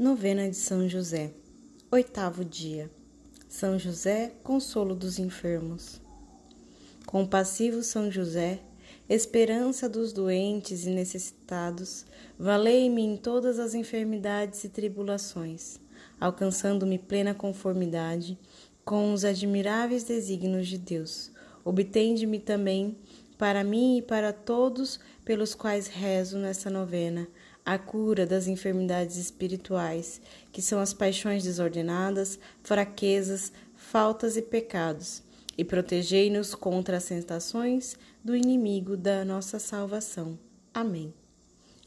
Novena de São José, oitavo dia. São José, consolo dos enfermos. Compassivo São José, esperança dos doentes e necessitados, valei-me em todas as enfermidades e tribulações, alcançando-me plena conformidade com os admiráveis desígnios de Deus. Obtende-me também, para mim e para todos pelos quais rezo nesta novena, a cura das enfermidades espirituais, que são as paixões desordenadas, fraquezas, faltas e pecados, e protegei-nos contra as tentações do inimigo da nossa salvação. Amém.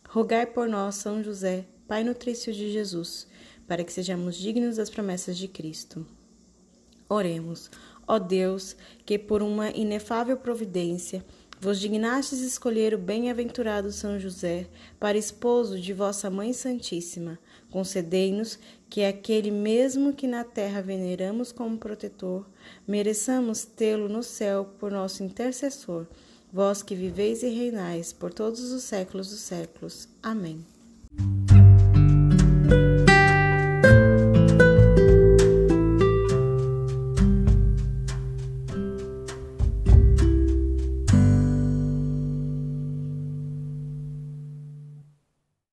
Rogai por nós, São José, Pai nutrício de Jesus, para que sejamos dignos das promessas de Cristo. Oremos, ó Deus, que por uma inefável providência vos dignastes escolher o bem-aventurado São José para esposo de vossa Mãe Santíssima. Concedei-nos que aquele mesmo que na terra veneramos como protetor, mereçamos tê-lo no céu por nosso intercessor, vós que viveis e reinais por todos os séculos dos séculos. Amém.